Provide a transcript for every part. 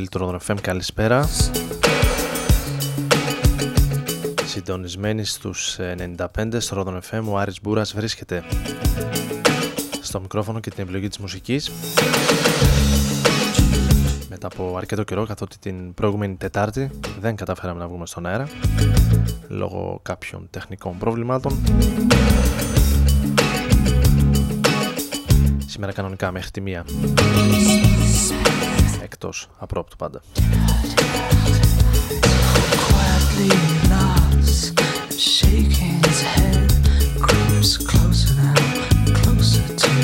Φίλοι του Ρόδον FM, καλησπέρα. Συντονισμένοι στους 95 στο Ρόδον FM, ο Άρης Μπούρας βρίσκεται στο μικρόφωνο και την επιλογή της μουσικής. Μετά από αρκετό καιρό, καθότι την προηγούμενη Τετάρτη δεν καταφέραμε να βγούμε στον αέρα λόγω κάποιων τεχνικών προβλημάτων. σήμερα κανονικά μέχρι τη μία. Εκτός απρόπτου πάντα. shaking his head, creeps closer now, closer to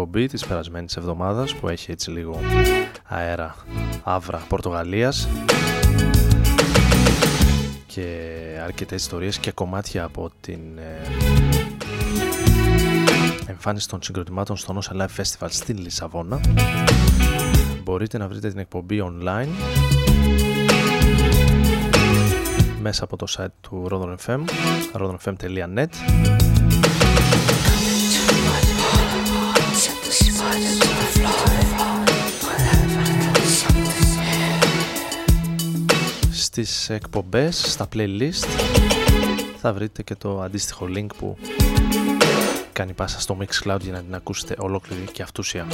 εκπομπή της περασμένης εβδομάδας που έχει έτσι λίγο αέρα άβρα Πορτογαλίας. Και αρκετές ιστορίες και κομμάτια από την ε, εμφάνιση των συγκροτημάτων στο Nosa Live Festival στην Λισαβόνα. Μπορείτε να βρείτε την εκπομπή online μέσα από το site του Rodon FM rodonfm.net στις εκπομπές, στα playlist. Θα βρείτε και το αντίστοιχο link που κάνει πάσα στο Mixcloud για να την ακούσετε ολόκληρη και αυτούσια.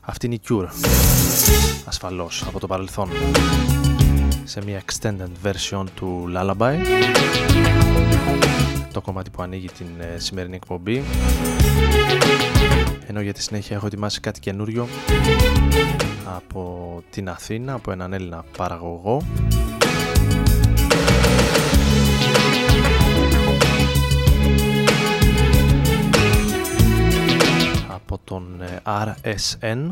Αυτή είναι η Cure, ασφαλώς από το παρελθόν, σε μια extended version του Lullaby, το κομμάτι που ανοίγει την ε, σημερινή εκπομπή. Ενώ για τη συνέχεια έχω ετοιμάσει κάτι καινούριο από την Αθήνα, από έναν Έλληνα παραγωγό από τον ε, RSN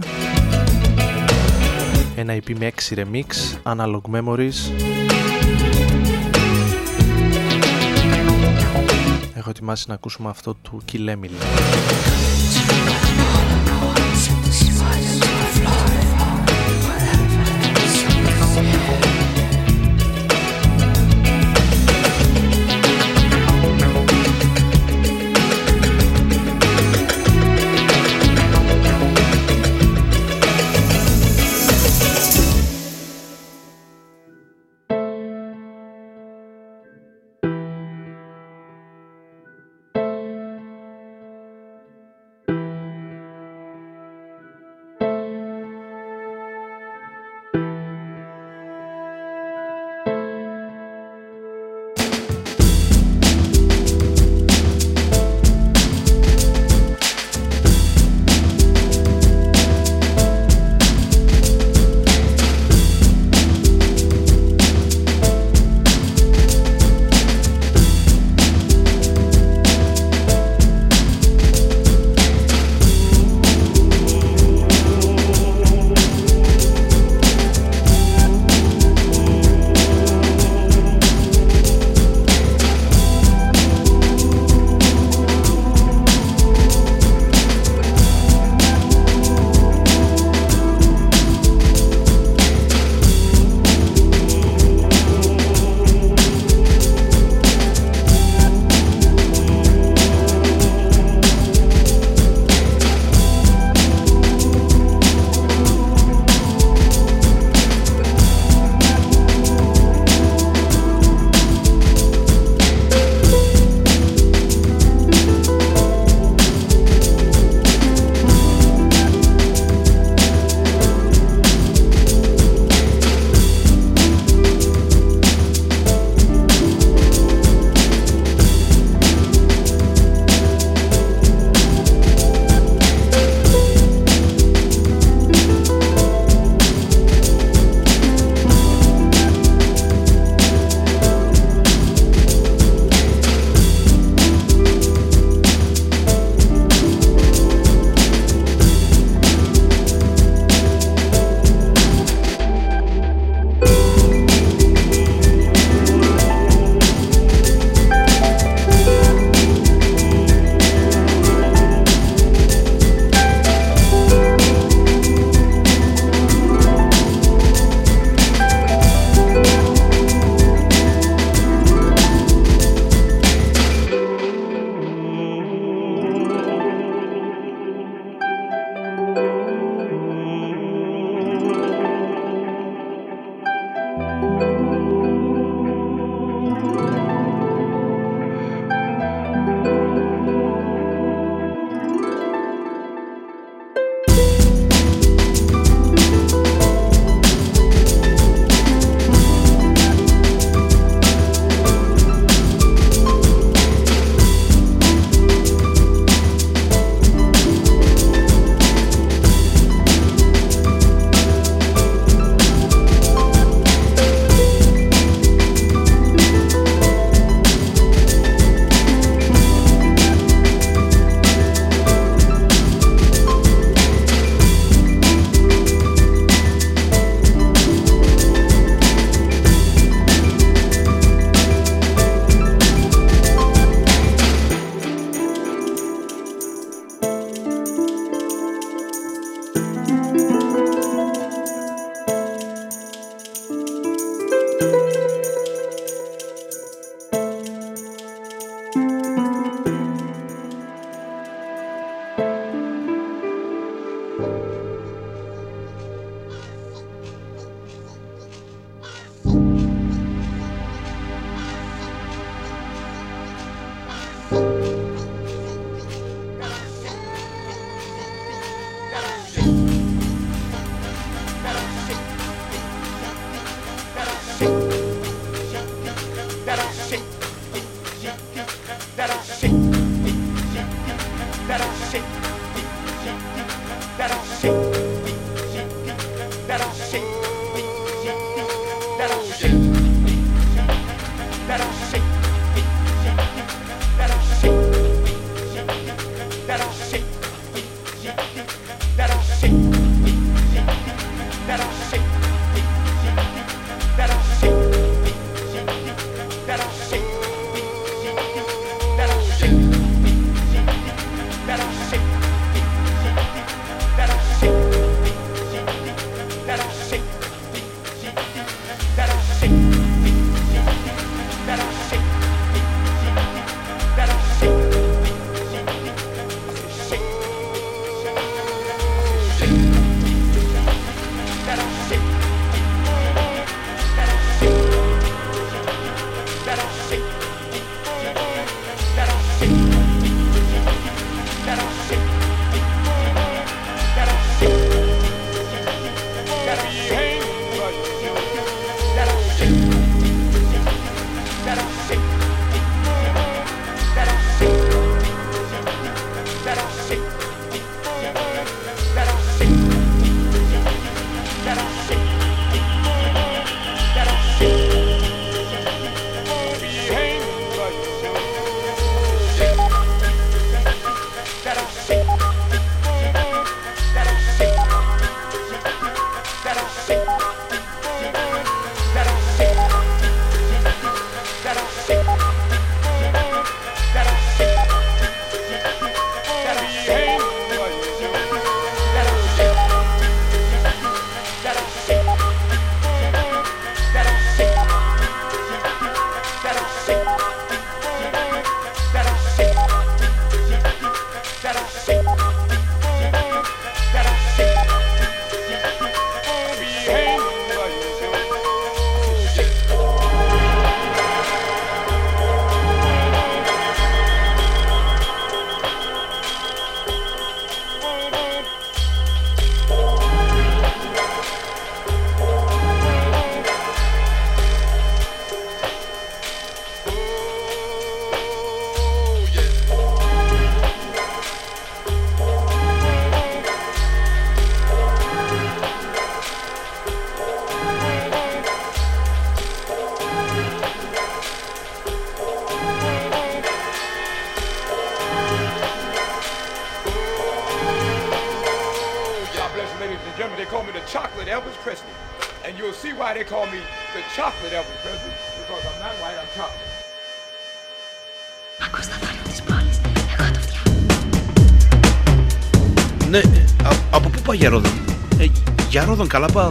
ένα EP με 6 remix Analog Memories. Έχω ετοιμάσει να ακούσουμε αυτό του Kill για Ρόδον. Ε, για Ρόδον καλά πάω.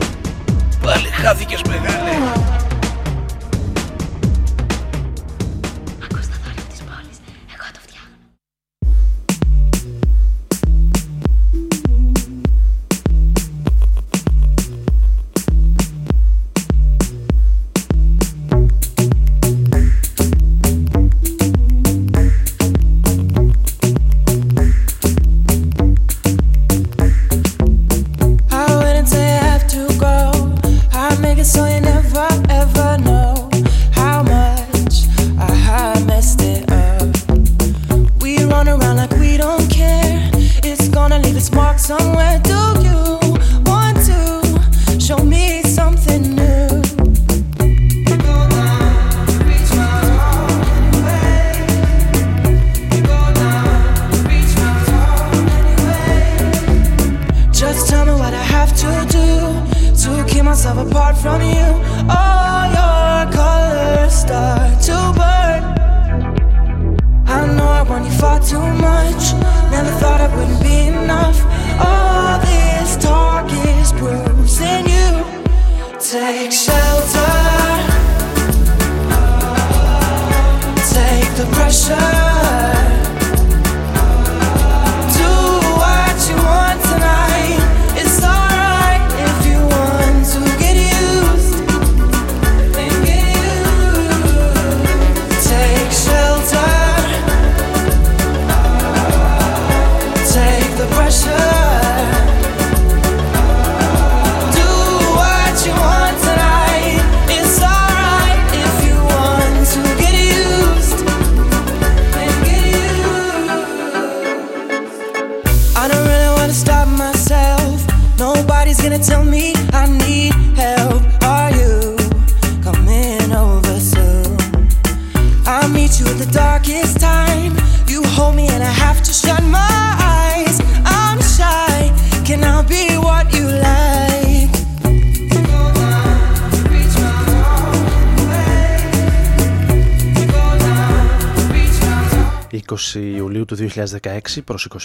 20 Ιουλίου του 2016 προς 21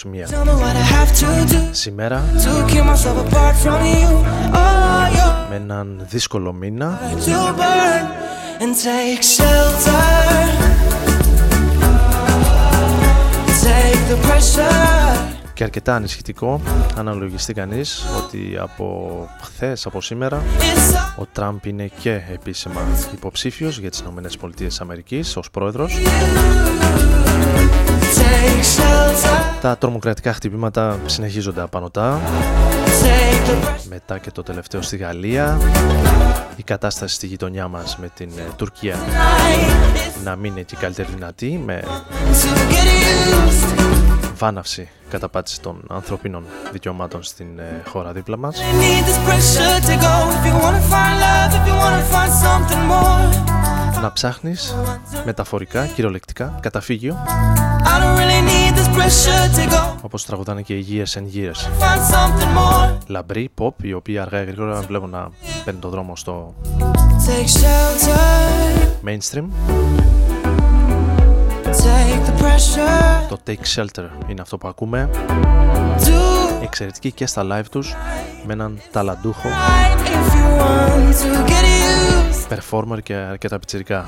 Σήμερα Με έναν δύσκολο μήνα to burn and take shelter. Take the pressure. και αρκετά ανησυχητικό αν αναλογιστεί κανείς ότι από χθες, από σήμερα It's ο Τραμπ είναι και επίσημα υποψήφιος για τις ΗΠΑ ως πρόεδρος take shelter. Τα τρομοκρατικά χτυπήματα συνεχίζονται απανωτά Take the pressure. μετά και το τελευταίο στη Γαλλία η κατάσταση στη γειτονιά μας με την ε, Τουρκία να μην είναι και η καλύτερη δυνατή με To get used βάναυση καταπάτηση των ανθρωπίνων δικαιωμάτων στην ε, χώρα δίπλα μας. Να ψάχνεις μεταφορικά, κυριολεκτικά, καταφύγιο όπως τραγουδάνε και οι Years and Years. Λαμπρή, pop, η οποία αργά ή γρήγορα βλέπω να παίρνει το δρόμο στο mainstream το Take Shelter είναι αυτό που ακούμε. Do εξαιρετική και στα live τους με έναν ταλαντούχο. Right if you want to get used. performer και αρκετά πιτσιρικά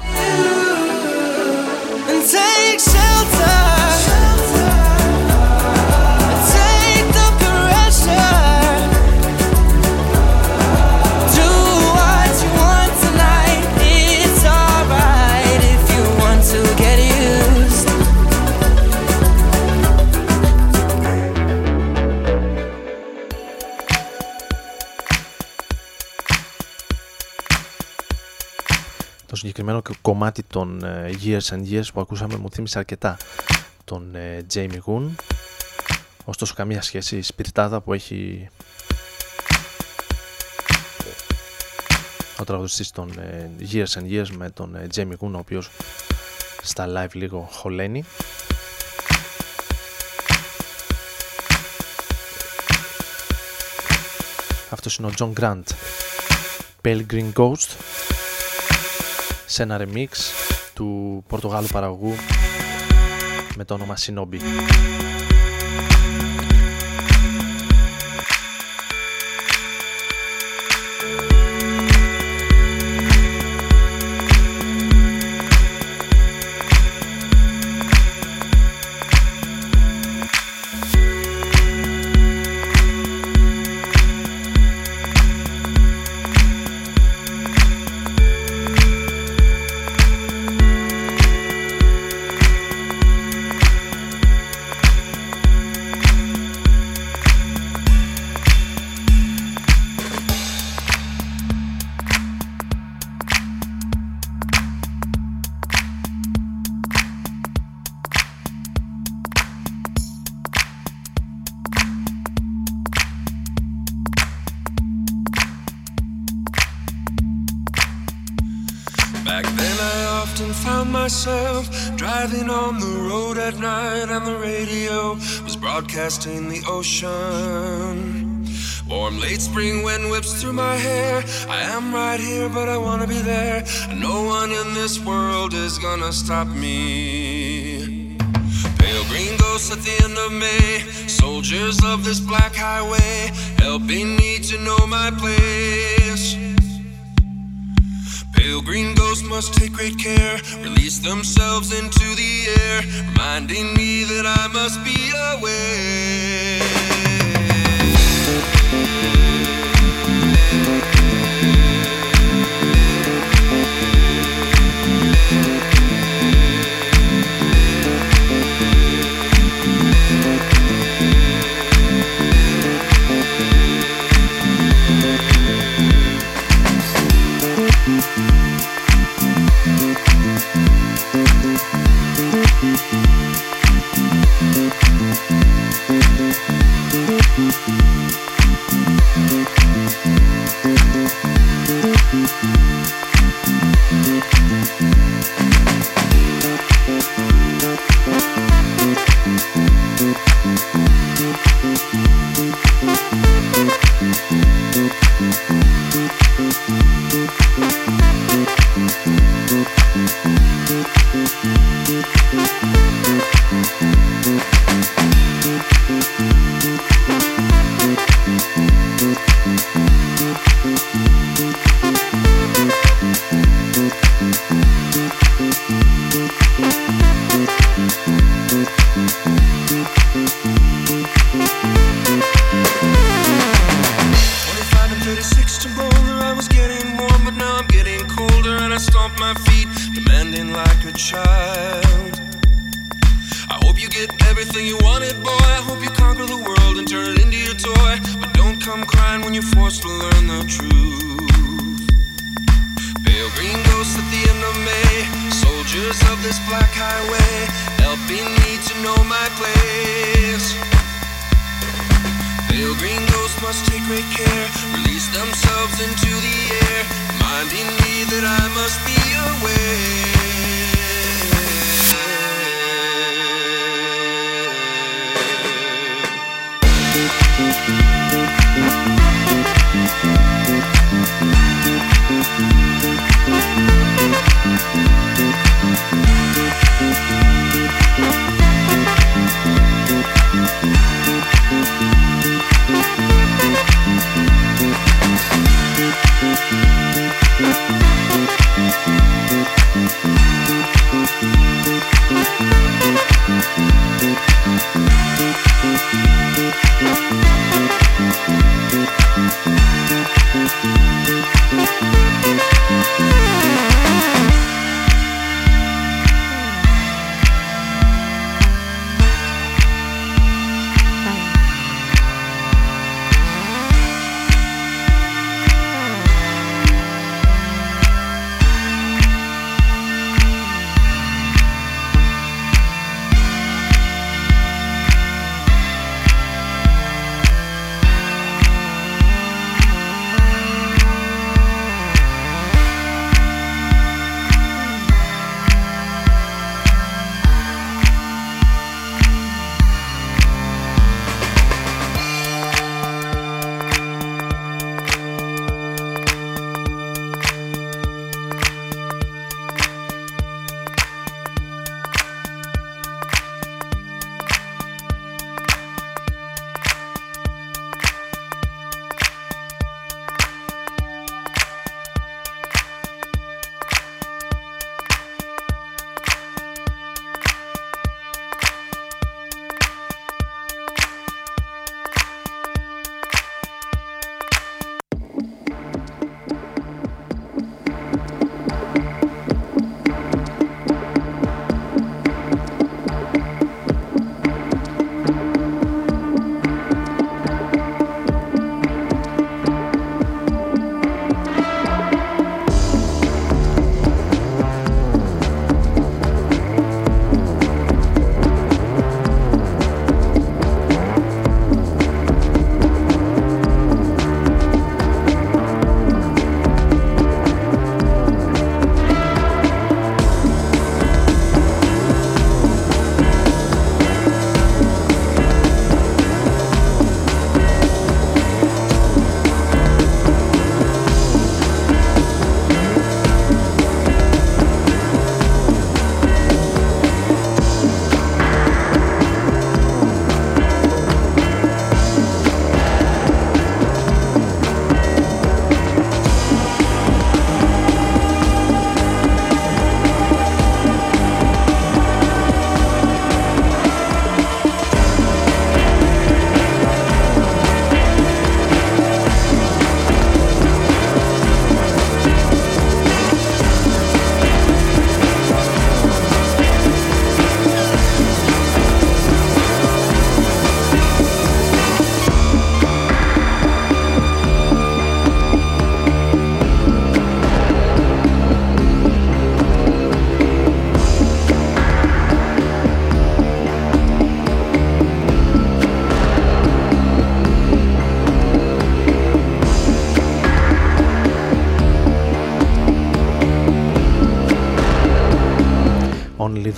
κομμάτι των ε, Years and Years που ακούσαμε μου θύμισε αρκετά τον ε, Jamie Goon. Ωστόσο καμία σχέση η σπιρτάδα που έχει ο τραγουδιστής των ε, Years and Years με τον ε, Jamie Goon ο οποίος στα live λίγο χωλαίνει. Αυτός είναι ο John Grant Pale Green Ghost σε ένα remix του Πορτογάλου παραγωγού με το όνομα Shinobi. Often found myself driving on the road at night and the radio was broadcasting the ocean. Warm late spring wind whips through my hair. I am right here, but I wanna be there. And no one in this world is gonna stop me. Pale green ghosts at the end of May. Soldiers of this black highway, helping me to know my place. Green ghosts must take great care, release themselves into the air, reminding me that I must be aware.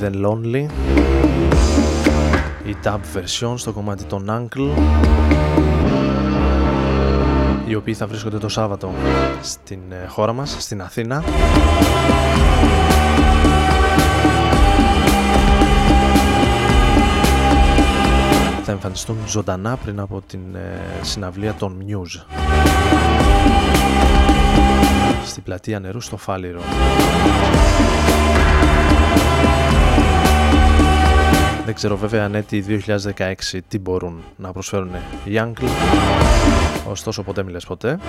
The Lonely. Η dub version στο κομμάτι των Uncle οι οποίοι θα βρίσκονται το Σάββατο στην ε, χώρα μας, στην Αθήνα. Θα εμφανιστούν ζωντανά πριν από την ε, συναυλία των Muse. Στην πλατεία νερού στο Φάληρο. Δεν ξέρω βέβαια αν έτη 2016 τι μπορούν να προσφέρουν οι Uncle Ωστόσο ποτέ μιλες ποτέ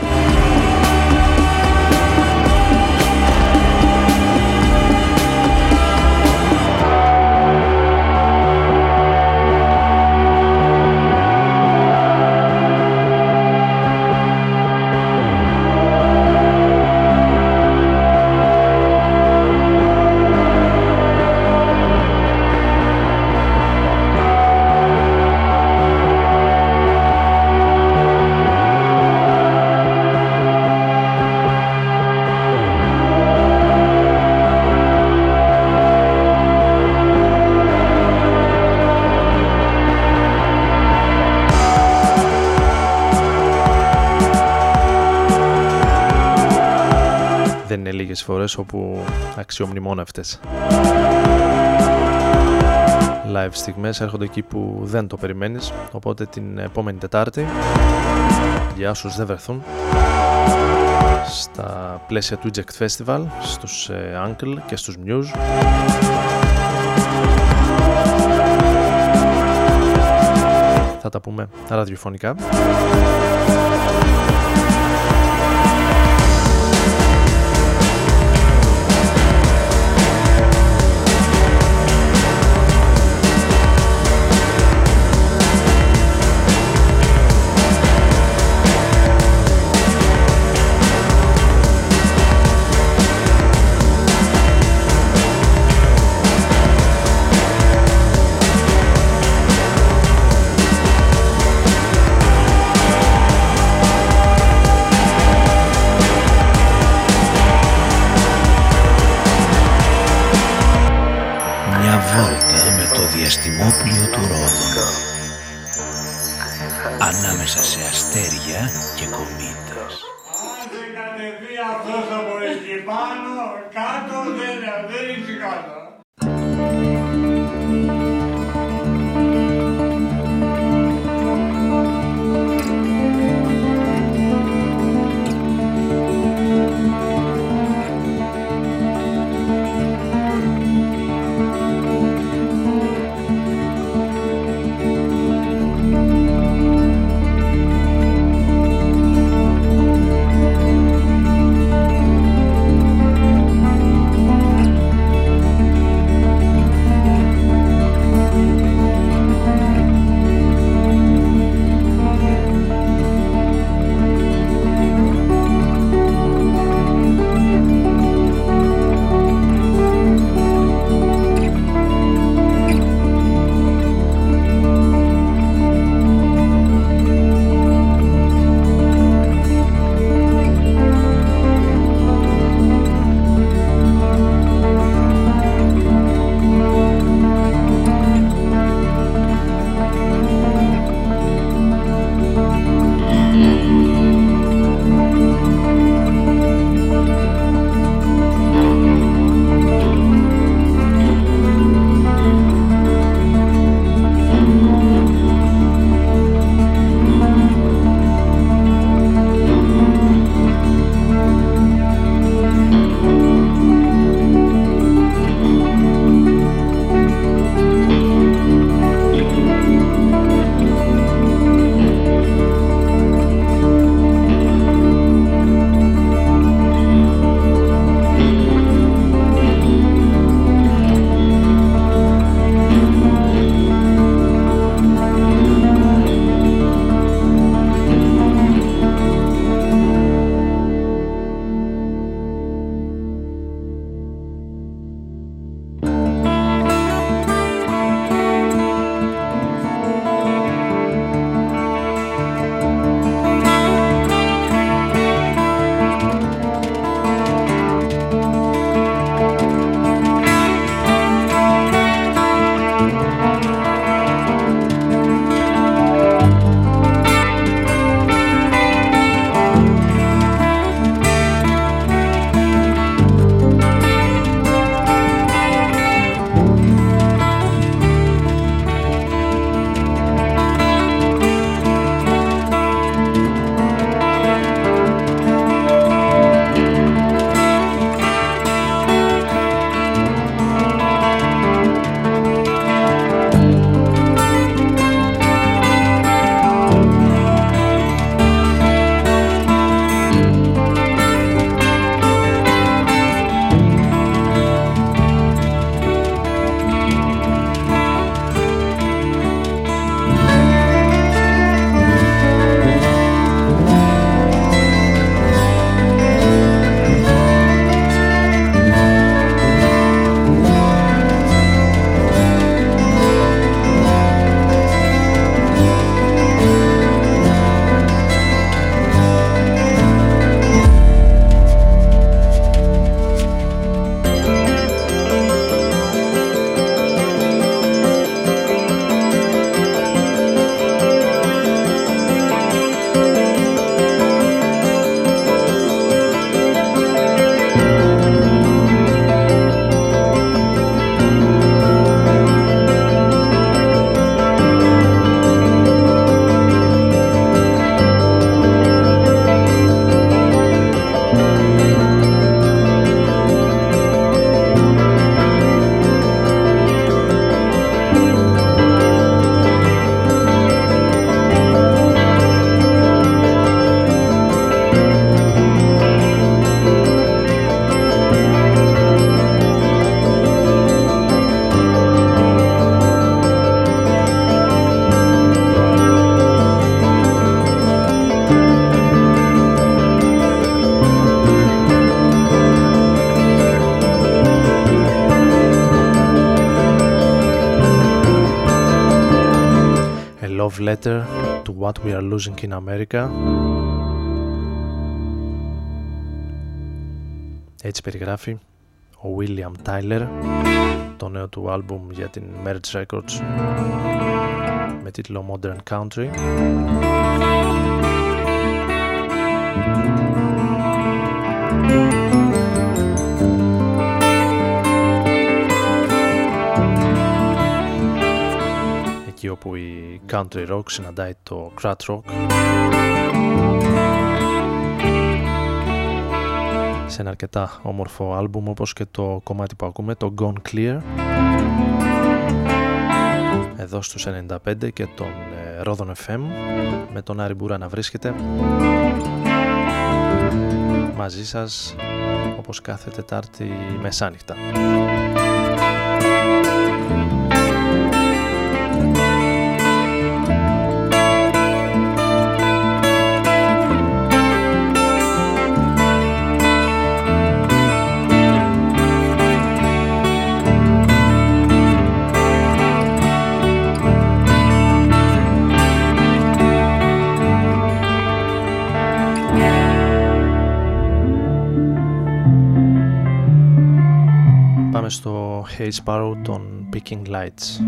λίγες φορές όπου αξιομνημόνευτες. Live στιγμές έρχονται εκεί που δεν το περιμένεις οπότε την επόμενη Τετάρτη για όσους δεν βρεθούν στα πλαίσια του Eject Festival στους ε, Uncle και στους Muse. Θα τα πούμε ραδιοφωνικά αστέρια και κομμή. Love letter to what we are losing in America. Έτσι περιγράφει ο William Tyler το νέο του άλμπουμ για την Merge Records με τίτλο Modern Country. Country rock συναντάει το crowd rock σε ένα αρκετά όμορφο άλμπουμ όπως και το κομμάτι που ακούμε, το Gone Clear. Εδώ στους 95 και τον ε, Rodon FM με τον Άρη Μπούρα να βρίσκεται. Μαζί σας όπως κάθε Τετάρτη μεσάνυχτα. Hayes Parrot on Picking Lights.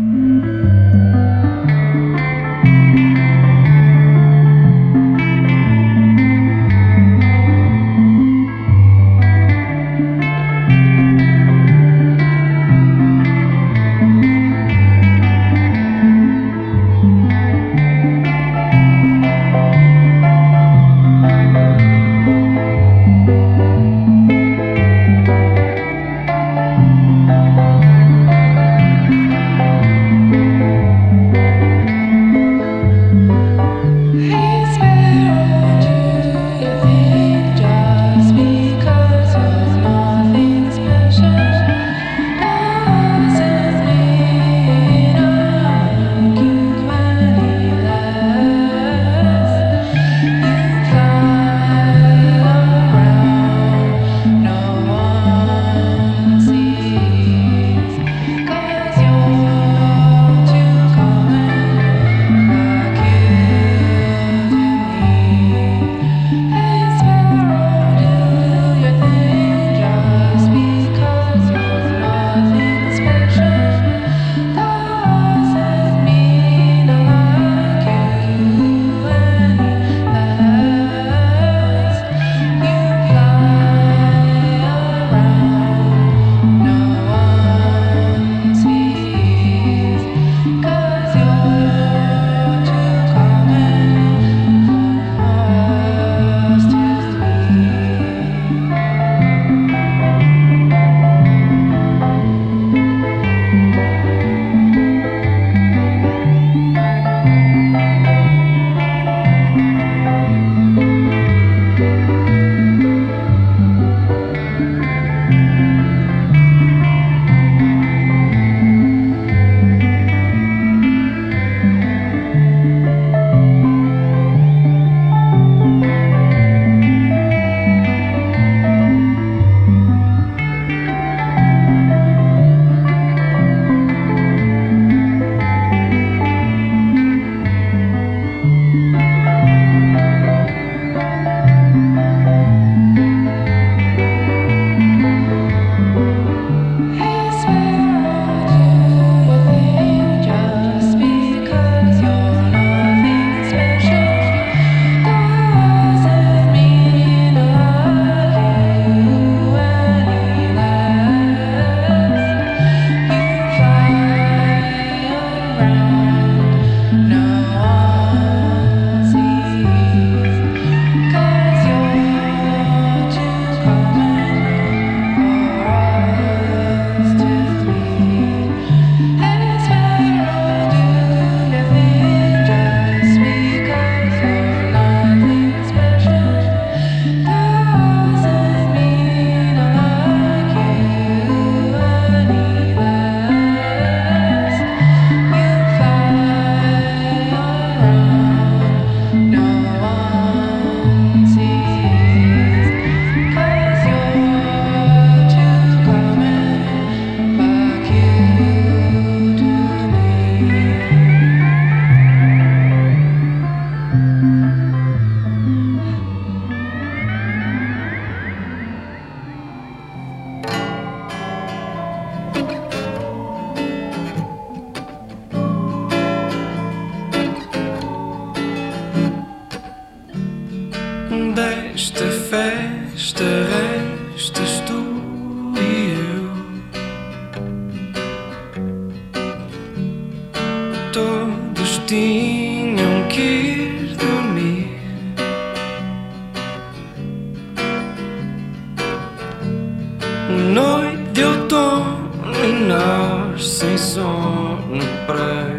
Noite de outono e nós sem sono para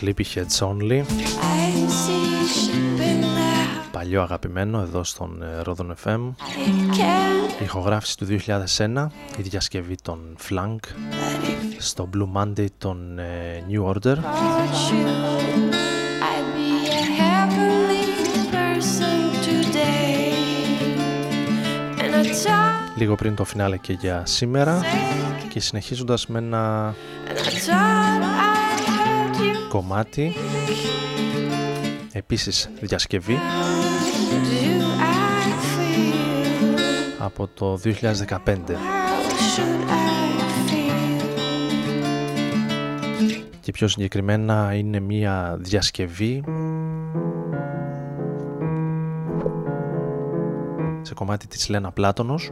Λίπηχετς, Only παλιό αγαπημένο εδώ στον ε, Ρόδον FM. Ηχογράφηση του 2001, η διασκευή των ΦΛΑΝΚ, στο Blue Monday των ε, New Order. Λίγο πριν το φινάλε και για σήμερα και συνεχίζοντας με ένα κομμάτι Επίσης διασκευή Do I feel? από το 2015 How should I feel? και πιο συγκεκριμένα είναι μία διασκευή σε κομμάτι της Λένα Πλάτωνος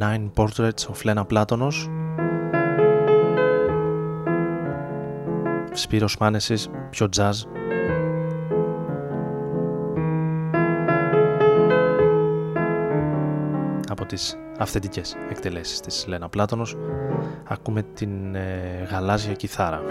Nine Portraits of Λένα Πλάτωνος Σπύρος Μάνεσης, πιο jazz από τις αυθεντικές εκτελέσεις της Λένα Πλάτωνος ακούμε την ε, γαλάζια κιθάρα.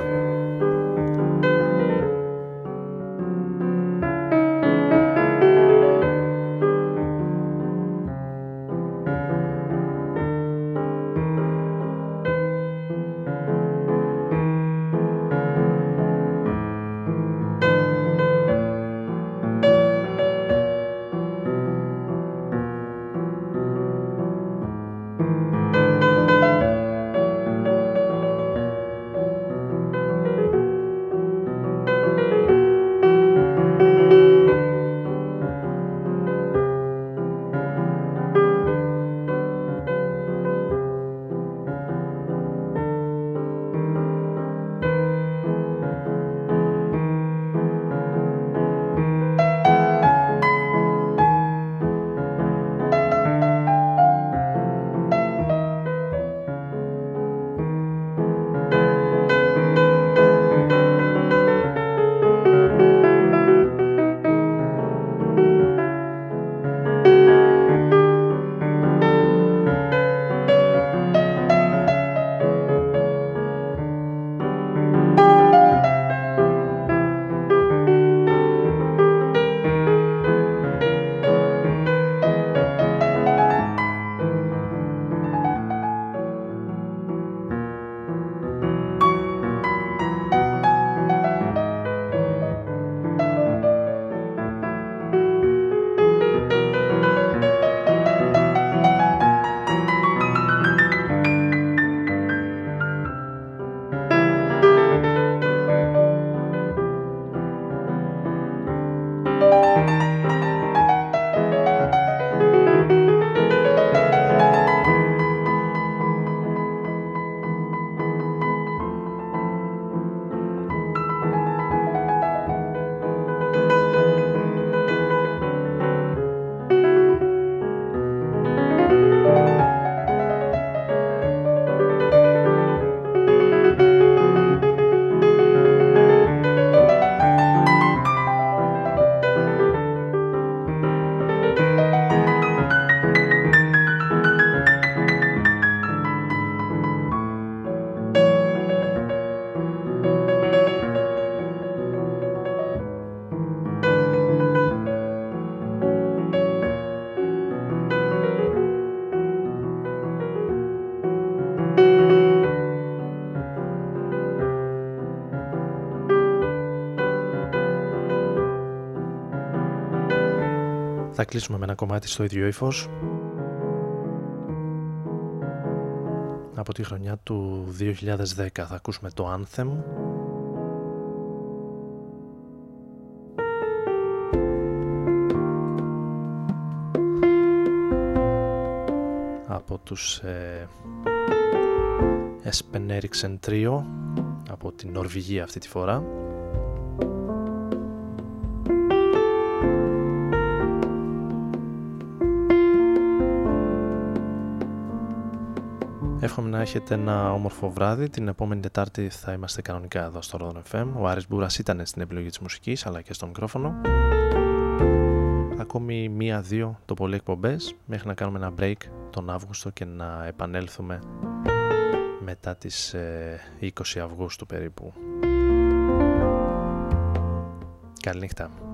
Κλείσουμε με ένα κομμάτι στο ίδιο ύφος. Από τη χρονιά του 2010 θα ακούσουμε το Anthem. Από τους ε, Espen Eriksen Trio από την Νορβηγία αυτή τη φορά να έχετε ένα όμορφο βράδυ. Την επόμενη Τετάρτη θα είμαστε κανονικά εδώ στο Rodon FM. Ο Άρης Μπούρας ήταν στην επιλογή της μουσικής αλλά και στο μικρόφωνο. Ακόμη μία-δύο το πολύ εκπομπές μέχρι να κάνουμε ένα break τον Αύγουστο και να επανέλθουμε μετά τις 20 Αυγούστου περίπου. Καληνύχτα.